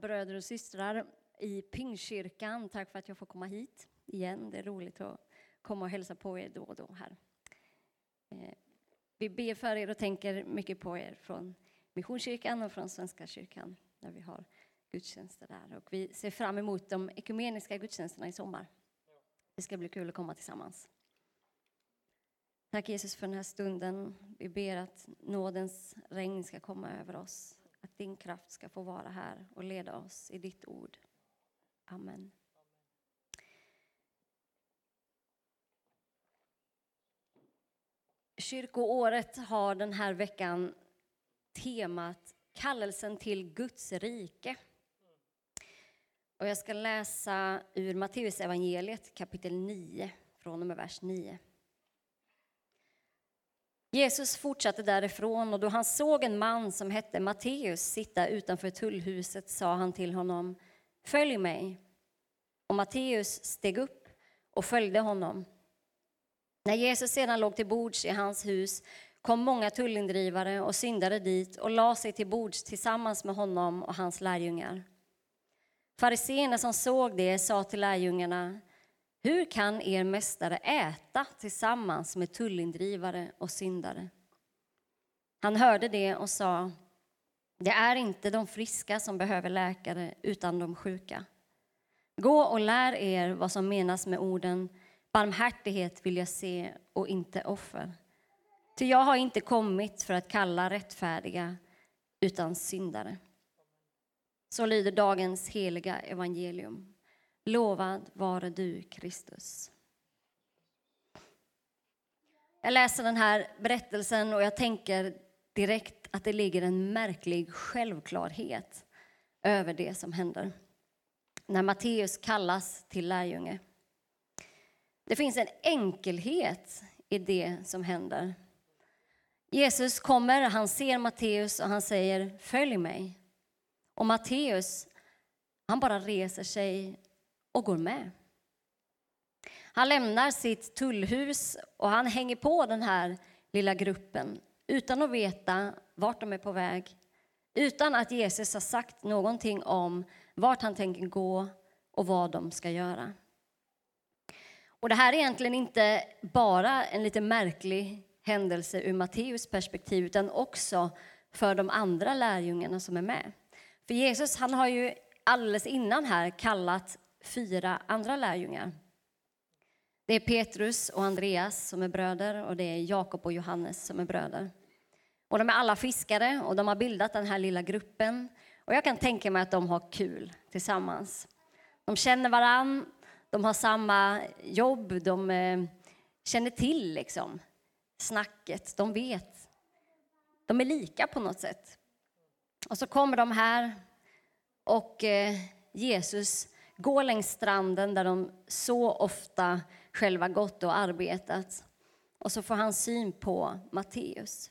bröder och systrar i Pingstkyrkan. Tack för att jag får komma hit igen. Det är roligt att komma och hälsa på er då och då här. Eh, vi ber för er och tänker mycket på er från Missionskyrkan och från Svenska kyrkan när vi har gudstjänster där. Och vi ser fram emot de ekumeniska gudstjänsterna i sommar. Det ska bli kul att komma tillsammans. Tack Jesus för den här stunden. Vi ber att nådens regn ska komma över oss att din kraft ska få vara här och leda oss i ditt ord. Amen. Kyrkoåret har den här veckan temat Kallelsen till Guds rike. Och jag ska läsa ur Matteusevangeliet kapitel 9, från och med vers 9. Jesus fortsatte därifrån och då han såg en man som hette Matteus sitta utanför tullhuset sa han till honom Följ mig. Och Matteus steg upp och följde honom. När Jesus sedan låg till bords i hans hus kom många tullindrivare och syndare dit och la sig till bords tillsammans med honom och hans lärjungar. Fariseerna som såg det sa till lärjungarna hur kan er mästare äta tillsammans med tullindrivare och syndare? Han hörde det och sa, det är inte de friska som behöver läkare, utan de sjuka. Gå och lär er vad som menas med orden barmhärtighet vill jag se och inte offer. Ty jag har inte kommit för att kalla rättfärdiga, utan syndare. Så lyder dagens heliga evangelium. Lovad vare du, Kristus. Jag läser den här berättelsen och jag tänker direkt att det ligger en märklig självklarhet över det som händer när Matteus kallas till lärjunge. Det finns en enkelhet i det som händer. Jesus kommer, han ser Matteus och han säger följ mig. Och Matteus, han bara reser sig och går med. Han lämnar sitt tullhus och han hänger på den här lilla gruppen utan att veta vart de är på väg, utan att Jesus har sagt någonting om vart han tänker gå och vad de ska göra. Och det här är egentligen inte bara en lite märklig händelse ur Matteus perspektiv, utan också för de andra lärjungarna som är med. För Jesus han har ju alldeles innan här kallat fyra andra lärjungar. Det är Petrus och Andreas som är bröder och det är Jakob och Johannes som är bröder. Och de är alla fiskare och de har bildat den här lilla gruppen. Och jag kan tänka mig att de har kul tillsammans. De känner varann, de har samma jobb, de eh, känner till liksom snacket, de vet. De är lika på något sätt. Och så kommer de här och eh, Jesus gå längs stranden där de så ofta själva gått och arbetat. Och så får han syn på Matteus,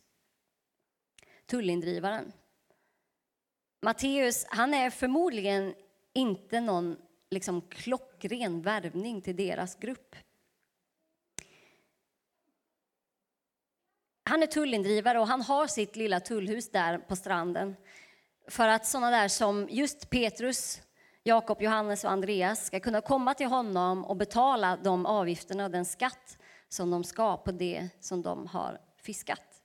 tullindrivaren. Matteus, han är förmodligen inte någon liksom klockren värvning till deras grupp. Han är tullindrivare och han har sitt lilla tullhus där på stranden för att sådana där som just Petrus Jakob, Johannes och Andreas ska kunna komma till honom och betala de avgifterna och den skatt som de ska på det som de har fiskat.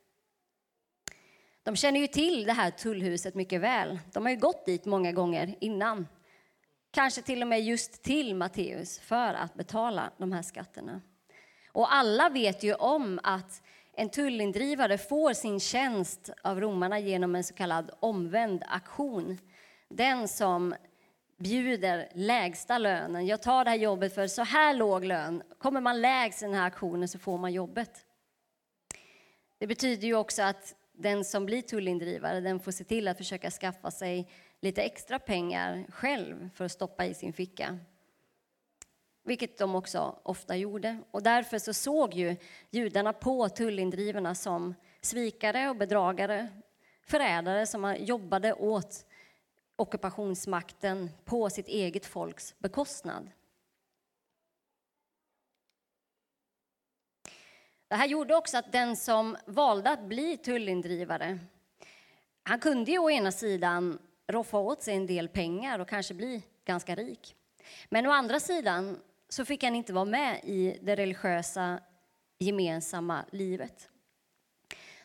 De känner ju till det här tullhuset mycket väl. De har ju gått dit många gånger innan. Kanske till och med just till Matteus för att betala de här skatterna. Och alla vet ju om att en tullindrivare får sin tjänst av romarna genom en så kallad omvänd aktion. Den som bjuder lägsta lönen. Jag tar det här jobbet för så här låg lön. Kommer man lägst i den här aktionen så får man jobbet. Det betyder ju också att den som blir tullindrivare den får se till att försöka skaffa sig lite extra pengar själv för att stoppa i sin ficka. Vilket de också ofta gjorde. Och därför så såg ju judarna på tullindrivarna som svikare och bedragare, förrädare som jobbade åt ockupationsmakten på sitt eget folks bekostnad. Det här gjorde också att den som valde att bli tullindrivare, han kunde ju å ena sidan roffa åt sig en del pengar och kanske bli ganska rik. Men å andra sidan så fick han inte vara med i det religiösa gemensamma livet.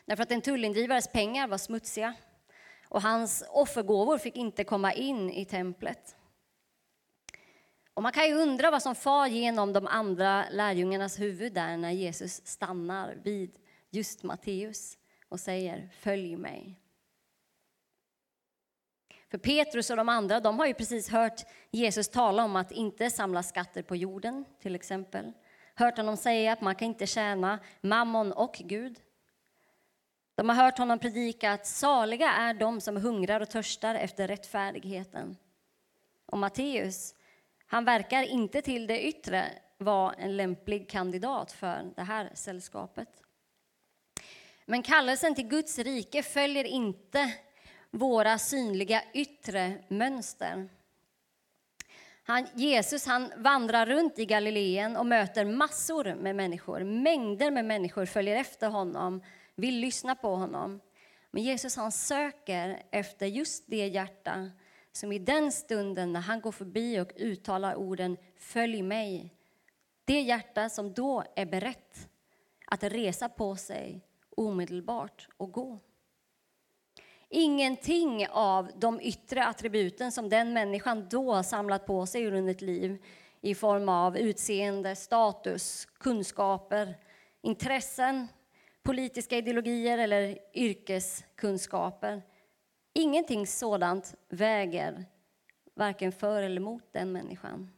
Därför att en tullindrivares pengar var smutsiga och hans offergåvor fick inte komma in i templet. Och man kan ju undra vad som far genom de andra lärjungarnas huvud där när Jesus stannar vid just Matteus och säger följ mig. För Petrus och de andra de har ju precis hört Jesus tala om att inte samla skatter på jorden, till exempel. Hört honom säga att man kan inte tjäna mammon och Gud. De har hört honom predika att saliga är de som hungrar och törstar efter rättfärdigheten. Och Matteus, han verkar inte till det yttre vara en lämplig kandidat för det här sällskapet. Men kallelsen till Guds rike följer inte våra synliga yttre mönster. Han, Jesus han vandrar runt i Galileen och möter massor med människor. Mängder med människor följer efter honom, vill lyssna på honom. Men Jesus han söker efter just det hjärta som i den stunden när han går förbi och uttalar orden Följ mig. Det hjärta som då är berett att resa på sig omedelbart och gå. Ingenting av de yttre attributen som den människan då har samlat på sig under ett liv i form av utseende, status, kunskaper, intressen, politiska ideologier eller yrkeskunskaper. Ingenting sådant väger varken för eller mot den människan.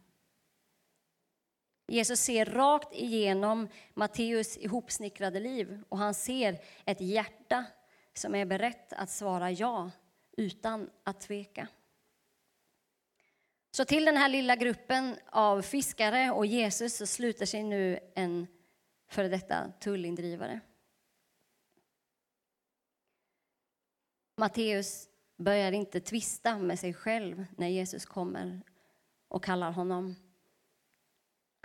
Jesus ser rakt igenom Matteus ihopsnickrade liv och han ser ett hjärta som är berett att svara ja utan att tveka. Så till den här lilla gruppen av fiskare och Jesus så sluter sig nu en före detta tullindrivare. Matteus börjar inte tvista med sig själv när Jesus kommer och kallar honom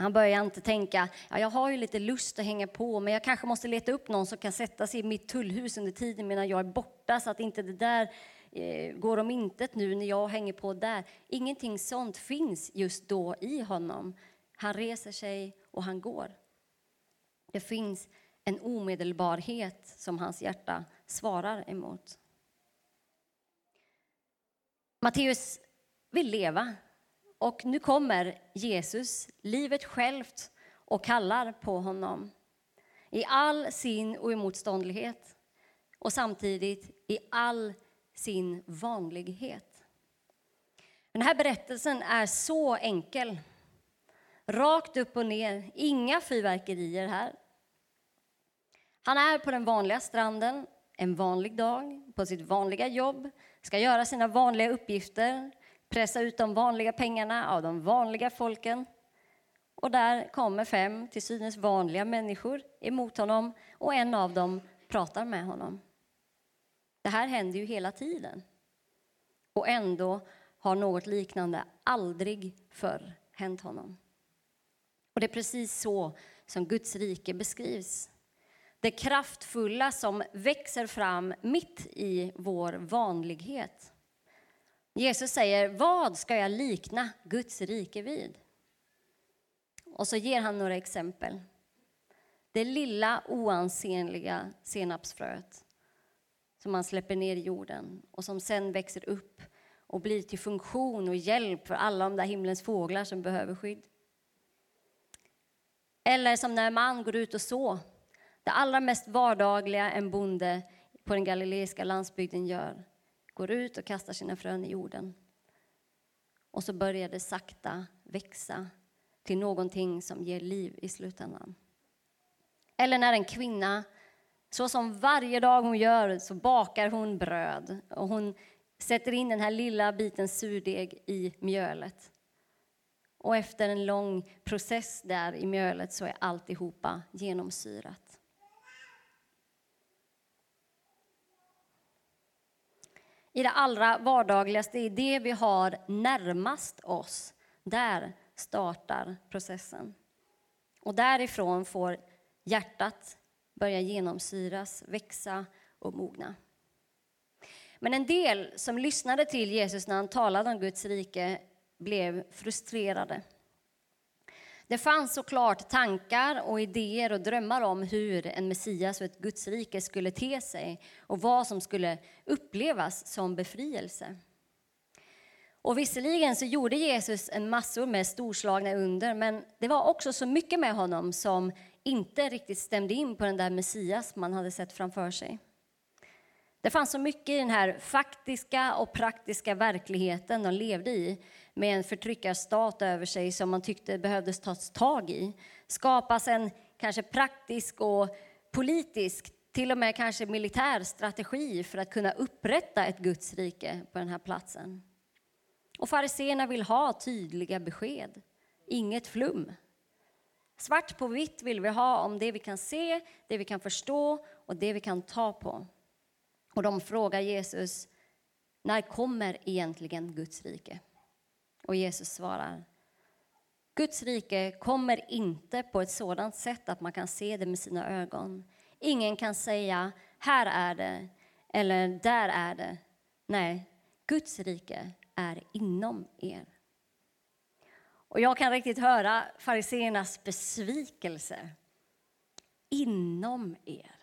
han börjar inte tänka, ja, jag har ju lite lust att hänga på, men jag kanske måste leta upp någon som kan sätta sig i mitt tullhus under tiden medan jag är borta, så att inte det där eh, går om intet nu när jag hänger på där. Ingenting sånt finns just då i honom. Han reser sig och han går. Det finns en omedelbarhet som hans hjärta svarar emot. Matteus vill leva och nu kommer Jesus, livet självt, och kallar på honom i all sin oemotståndlighet och samtidigt i all sin vanlighet. Den här berättelsen är så enkel. Rakt upp och ner, inga fyrverkerier här. Han är på den vanliga stranden en vanlig dag, på sitt vanliga jobb, ska göra sina vanliga uppgifter, pressa ut de vanliga pengarna av de vanliga folken. Och där kommer fem till synes vanliga människor emot honom och en av dem pratar med honom. Det här händer ju hela tiden. Och ändå har något liknande aldrig förr hänt honom. Och det är precis så som Guds rike beskrivs. Det kraftfulla som växer fram mitt i vår vanlighet. Jesus säger, vad ska jag likna Guds rike vid? Och så ger han några exempel. Det lilla oansenliga senapsfröet som man släpper ner i jorden och som sen växer upp och blir till funktion och hjälp för alla de där himlens fåglar som behöver skydd. Eller som när man går ut och så. Det allra mest vardagliga en bonde på den galileiska landsbygden gör går ut och kastar sina frön i jorden. Och så börjar det sakta växa till någonting som ger liv i slutändan. Eller när en kvinna, så som varje dag hon gör, så bakar hon bröd och hon sätter in den här lilla biten surdeg i mjölet. Och efter en lång process där i mjölet så är alltihopa genomsyrat. I det allra vardagligaste, i det vi har närmast oss, där startar processen. Och därifrån får hjärtat börja genomsyras, växa och mogna. Men en del som lyssnade till Jesus när han talade om Guds rike blev frustrerade. Det fanns såklart tankar och idéer och drömmar om hur en Messias och ett Guds rike skulle te sig och vad som skulle upplevas som befrielse. Och visserligen så gjorde Jesus en massor med storslagna under, men det var också så mycket med honom som inte riktigt stämde in på den där Messias man hade sett framför sig. Det fanns så mycket i den här faktiska och praktiska verkligheten de levde i med en förtryckarstat över sig som man tyckte behövdes tas tag i. Skapas en kanske praktisk och politisk, till och med kanske militär strategi för att kunna upprätta ett Guds rike på den här platsen. Och fariseerna vill ha tydliga besked, inget flum. Svart på vitt vill vi ha om det vi kan se, det vi kan förstå och det vi kan ta på. Och de frågar Jesus, när kommer egentligen Guds rike? Och Jesus svarar, Guds rike kommer inte på ett sådant sätt att man kan se det med sina ögon. Ingen kan säga, här är det, eller där är det. Nej, Guds rike är inom er. Och jag kan riktigt höra fariseernas besvikelse. Inom er.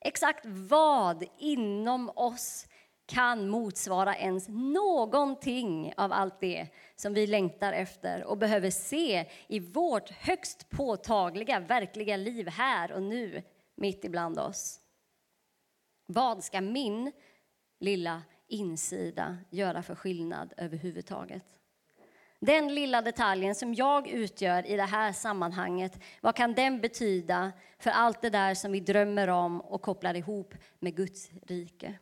Exakt vad inom oss kan motsvara ens någonting av allt det som vi längtar efter och behöver se i vårt högst påtagliga, verkliga liv här och nu, mitt ibland oss. Vad ska min lilla insida göra för skillnad överhuvudtaget? Den lilla detaljen som jag utgör i det här sammanhanget, vad kan den betyda för allt det där som vi drömmer om och kopplar ihop med Guds rike?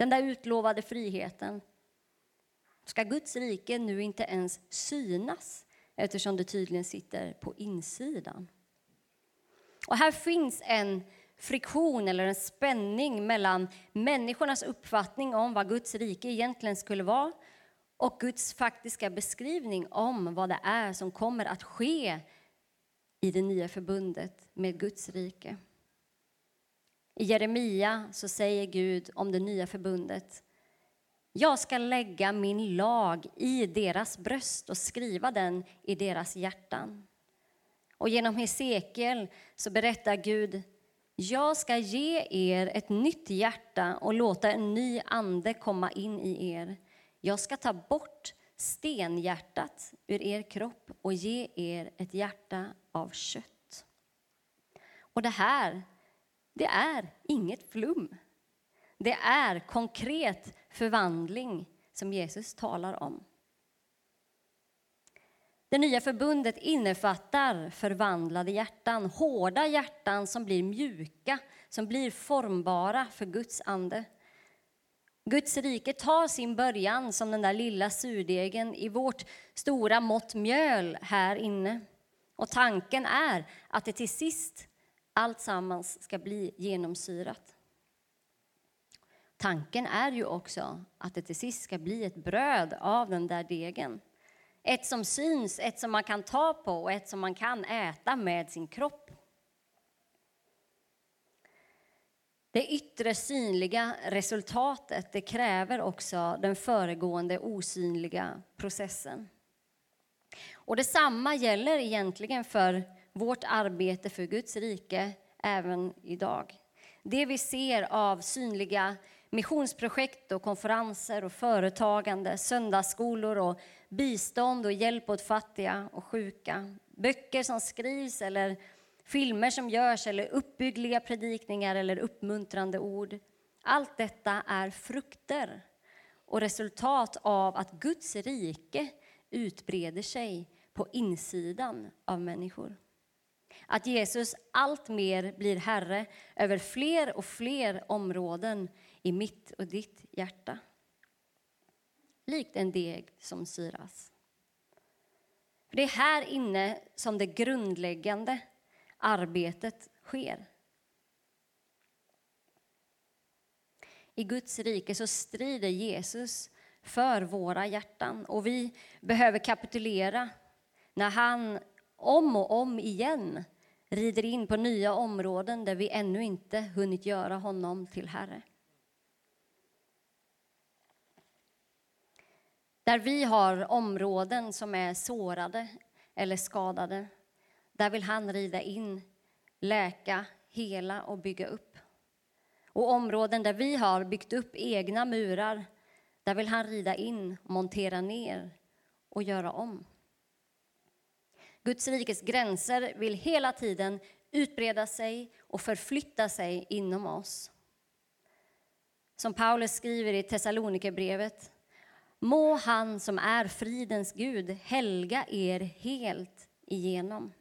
Den där utlovade friheten. Ska Guds rike nu inte ens synas eftersom det tydligen sitter på insidan? Och här finns en friktion eller en spänning mellan människornas uppfattning om vad Guds rike egentligen skulle vara och Guds faktiska beskrivning om vad det är som kommer att ske i det nya förbundet med Guds rike. I Jeremia så säger Gud om det nya förbundet jag ska lägga min lag i deras bröst och skriva den i deras hjärtan. Och genom Hesekiel så berättar Gud jag ska ge er ett nytt hjärta och låta en ny ande komma in i er. Jag ska ta bort stenhjärtat ur er kropp och ge er ett hjärta av kött. Och det här, det är inget flum. Det är konkret förvandling som Jesus talar om. Det nya förbundet innefattar förvandlade hjärtan, hårda hjärtan som blir mjuka, som blir formbara för Guds ande. Guds rike tar sin början som den där lilla surdegen i vårt stora mått mjöl här inne. Och tanken är att det till sist allt sammans ska bli genomsyrat. Tanken är ju också att det till sist ska bli ett bröd av den där degen. Ett som syns, ett som man kan ta på och ett som man kan äta med sin kropp. Det yttre synliga resultatet det kräver också den föregående osynliga processen. Och Detsamma gäller egentligen för vårt arbete för Guds rike även idag. Det vi ser av synliga missionsprojekt och konferenser och företagande, söndagsskolor och bistånd och hjälp åt fattiga och sjuka. Böcker som skrivs eller filmer som görs eller uppbyggliga predikningar eller uppmuntrande ord. Allt detta är frukter och resultat av att Guds rike utbreder sig på insidan av människor. Att Jesus allt mer blir Herre över fler och fler områden i mitt och ditt hjärta. Likt en deg som syras. För det är här inne som det grundläggande arbetet sker. I Guds rike så strider Jesus för våra hjärtan och vi behöver kapitulera när han om och om igen rider in på nya områden där vi ännu inte hunnit göra honom till Herre. Där vi har områden som är sårade eller skadade, där vill han rida in, läka, hela och bygga upp. Och områden där vi har byggt upp egna murar, där vill han rida in, montera ner och göra om. Guds rikes gränser vill hela tiden utbreda sig och förflytta sig inom oss. Som Paulus skriver i Thessalonikerbrevet. Må han som är fridens Gud helga er helt igenom.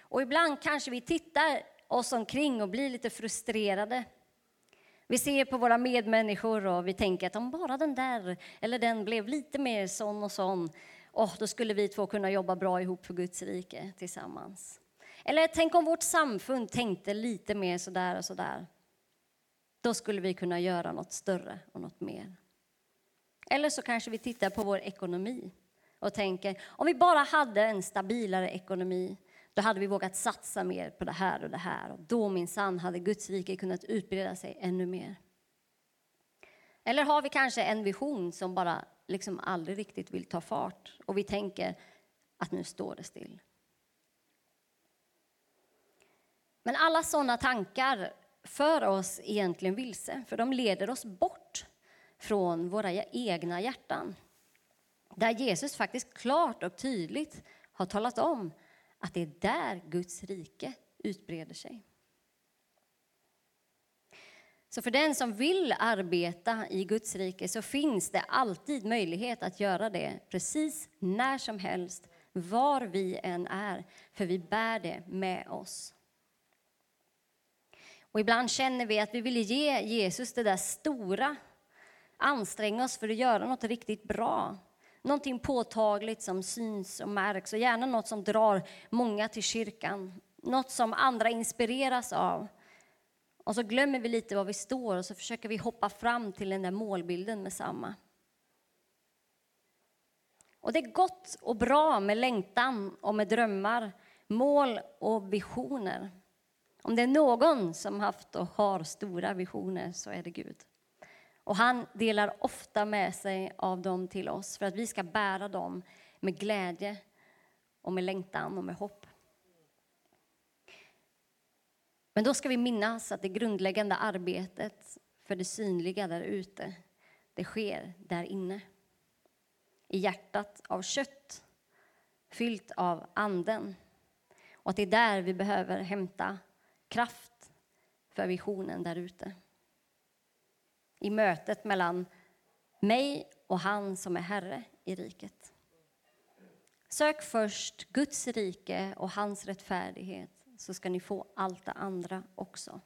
Och ibland kanske vi tittar oss omkring och blir lite frustrerade. Vi ser på våra medmänniskor och vi tänker att om bara den där eller den blev lite mer sån och sån, oh, då skulle vi två kunna jobba bra ihop för Guds rike tillsammans. Eller tänk om vårt samfund tänkte lite mer sådär och sådär. Då skulle vi kunna göra något större och något mer. Eller så kanske vi tittar på vår ekonomi och tänker om vi bara hade en stabilare ekonomi då hade vi vågat satsa mer på det här och det här och då minsann hade Guds rike kunnat utbreda sig ännu mer. Eller har vi kanske en vision som bara liksom aldrig riktigt vill ta fart och vi tänker att nu står det still. Men alla sådana tankar för oss egentligen vilse, för de leder oss bort från våra egna hjärtan. Där Jesus faktiskt klart och tydligt har talat om att det är där Guds rike utbreder sig. Så för den som vill arbeta i Guds rike så finns det alltid möjlighet att göra det precis när som helst, var vi än är, för vi bär det med oss. Och ibland känner vi att vi vill ge Jesus det där stora, anstränga oss för att göra något riktigt bra. Någonting påtagligt som syns och märks och gärna något som drar många till kyrkan. Något som andra inspireras av. Och så glömmer vi lite var vi står och så försöker vi hoppa fram till den där målbilden med samma. Och det är gott och bra med längtan och med drömmar, mål och visioner. Om det är någon som haft och har stora visioner så är det Gud. Och han delar ofta med sig av dem till oss för att vi ska bära dem med glädje och med längtan och med hopp. Men då ska vi minnas att det grundläggande arbetet för det synliga där ute, det sker där inne. I hjärtat av kött, fyllt av anden. Och att det är där vi behöver hämta kraft för visionen där ute. I mötet mellan mig och han som är Herre i riket. Sök först Guds rike och hans rättfärdighet så ska ni få allt det andra också.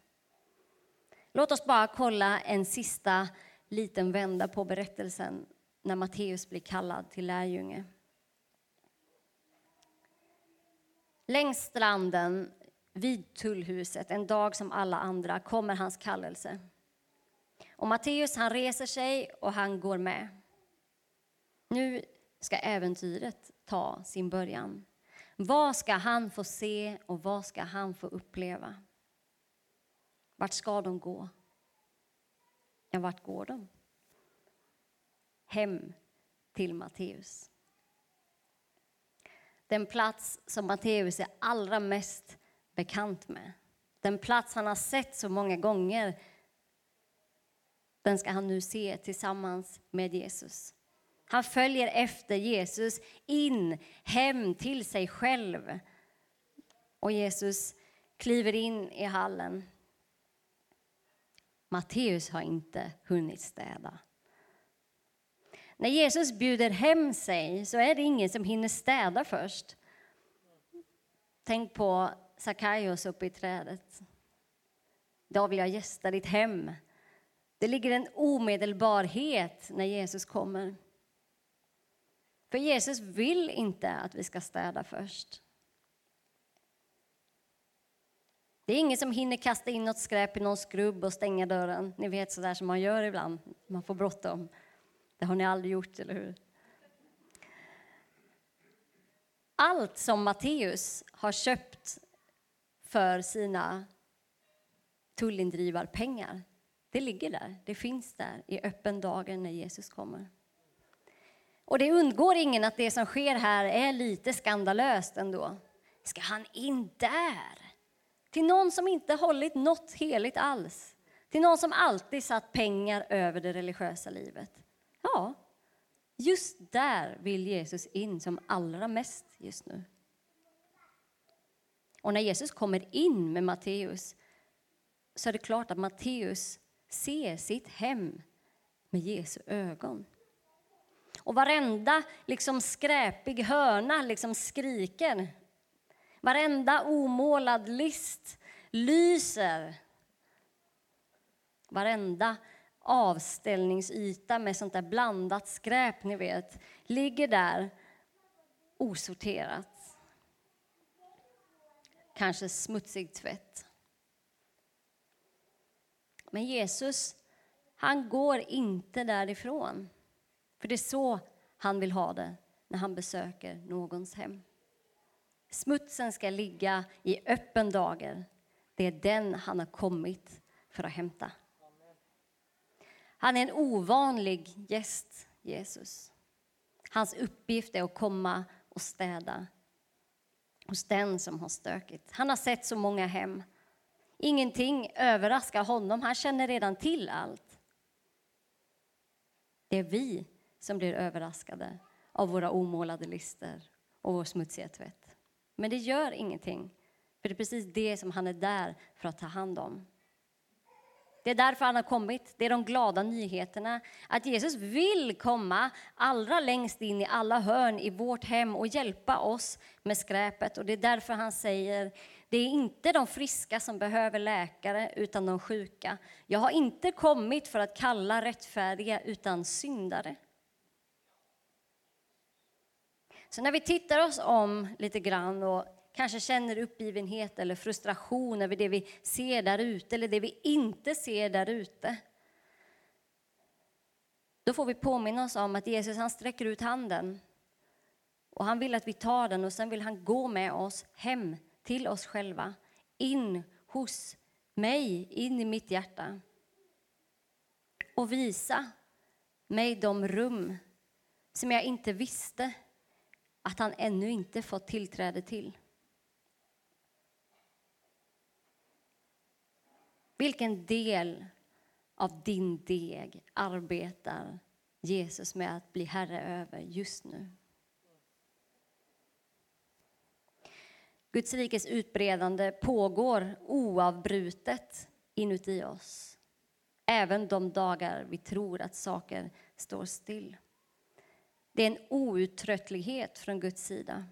Låt oss bara kolla en sista liten vända på berättelsen när Matteus blir kallad till lärjunge. Längs stranden vid tullhuset, en dag som alla andra, kommer hans kallelse. Och Matteus han reser sig och han går med. Nu ska äventyret ta sin början. Vad ska han få se och vad ska han få uppleva? Vart ska de gå? Ja, vart går de? Hem till Matteus. Den plats som Matteus är allra mest bekant med. Den plats han har sett så många gånger, den ska han nu se tillsammans med Jesus. Han följer efter Jesus in, hem till sig själv. Och Jesus kliver in i hallen. Matteus har inte hunnit städa. När Jesus bjuder hem sig så är det ingen som hinner städa först. Tänk på Sackaios uppe i trädet. Idag vill jag gästa ditt hem. Det ligger en omedelbarhet när Jesus kommer. För Jesus vill inte att vi ska städa först. Det är ingen som hinner kasta in något skräp i någon skrubb och stänga dörren. Ni vet sådär som man gör ibland, man får bråttom. Det har ni aldrig gjort, eller hur? Allt som Matteus har köpt för sina tullindrivarpengar, det ligger där. Det finns där i öppen dagen när Jesus kommer. Och det undgår ingen att det som sker här är lite skandalöst ändå. Ska han in där? Till någon som inte hållit något heligt alls. Till någon som alltid satt pengar över det religiösa livet. Ja, just där vill Jesus in som allra mest just nu. Och när Jesus kommer in med Matteus så är det klart att Matteus ser sitt hem med Jesu ögon. Och varenda liksom skräpig hörna liksom skriker. Varenda omålad list lyser. Varenda avställningsyta med sånt där blandat skräp, ni vet, ligger där osorterat. Kanske smutsig tvätt. Men Jesus, han går inte därifrån. För det är så han vill ha det när han besöker någons hem. Smutsen ska ligga i öppen dager. Det är den han har kommit för att hämta. Han är en ovanlig gäst, Jesus. Hans uppgift är att komma och städa hos den som har stökigt. Han har sett så många hem. Ingenting överraskar honom, han känner redan till allt. Det är vi som blir överraskade av våra omålade lister och vår smutsiga tvätt. Men det gör ingenting, för det är precis det som han är där för att ta hand om. Det är därför han har kommit. Det är de glada nyheterna. Att Jesus vill komma allra längst in i alla hörn i vårt hem och hjälpa oss med skräpet. Och det är därför han säger, det är inte de friska som behöver läkare, utan de sjuka. Jag har inte kommit för att kalla rättfärdiga, utan syndare. Så när vi tittar oss om lite grann och kanske känner uppgivenhet eller frustration över det vi ser där ute eller det vi inte ser där ute. Då får vi påminna oss om att Jesus han sträcker ut handen och han vill att vi tar den och sen vill han gå med oss hem till oss själva, in hos mig, in i mitt hjärta och visa mig de rum som jag inte visste att han ännu inte fått tillträde till. Vilken del av din deg arbetar Jesus med att bli herre över just nu? Guds rikes utbredande pågår oavbrutet inuti oss. Även de dagar vi tror att saker står still. Det är en outtröttlighet från Guds sida.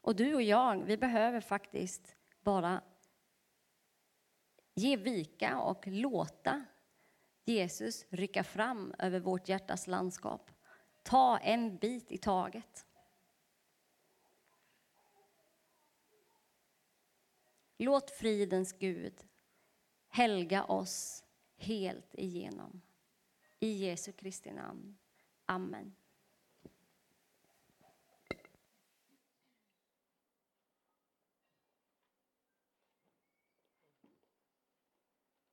Och du och jag, vi behöver faktiskt bara ge vika och låta Jesus rycka fram över vårt hjärtas landskap. Ta en bit i taget. Låt fridens Gud helga oss helt igenom. I Jesu Kristi namn. Amen.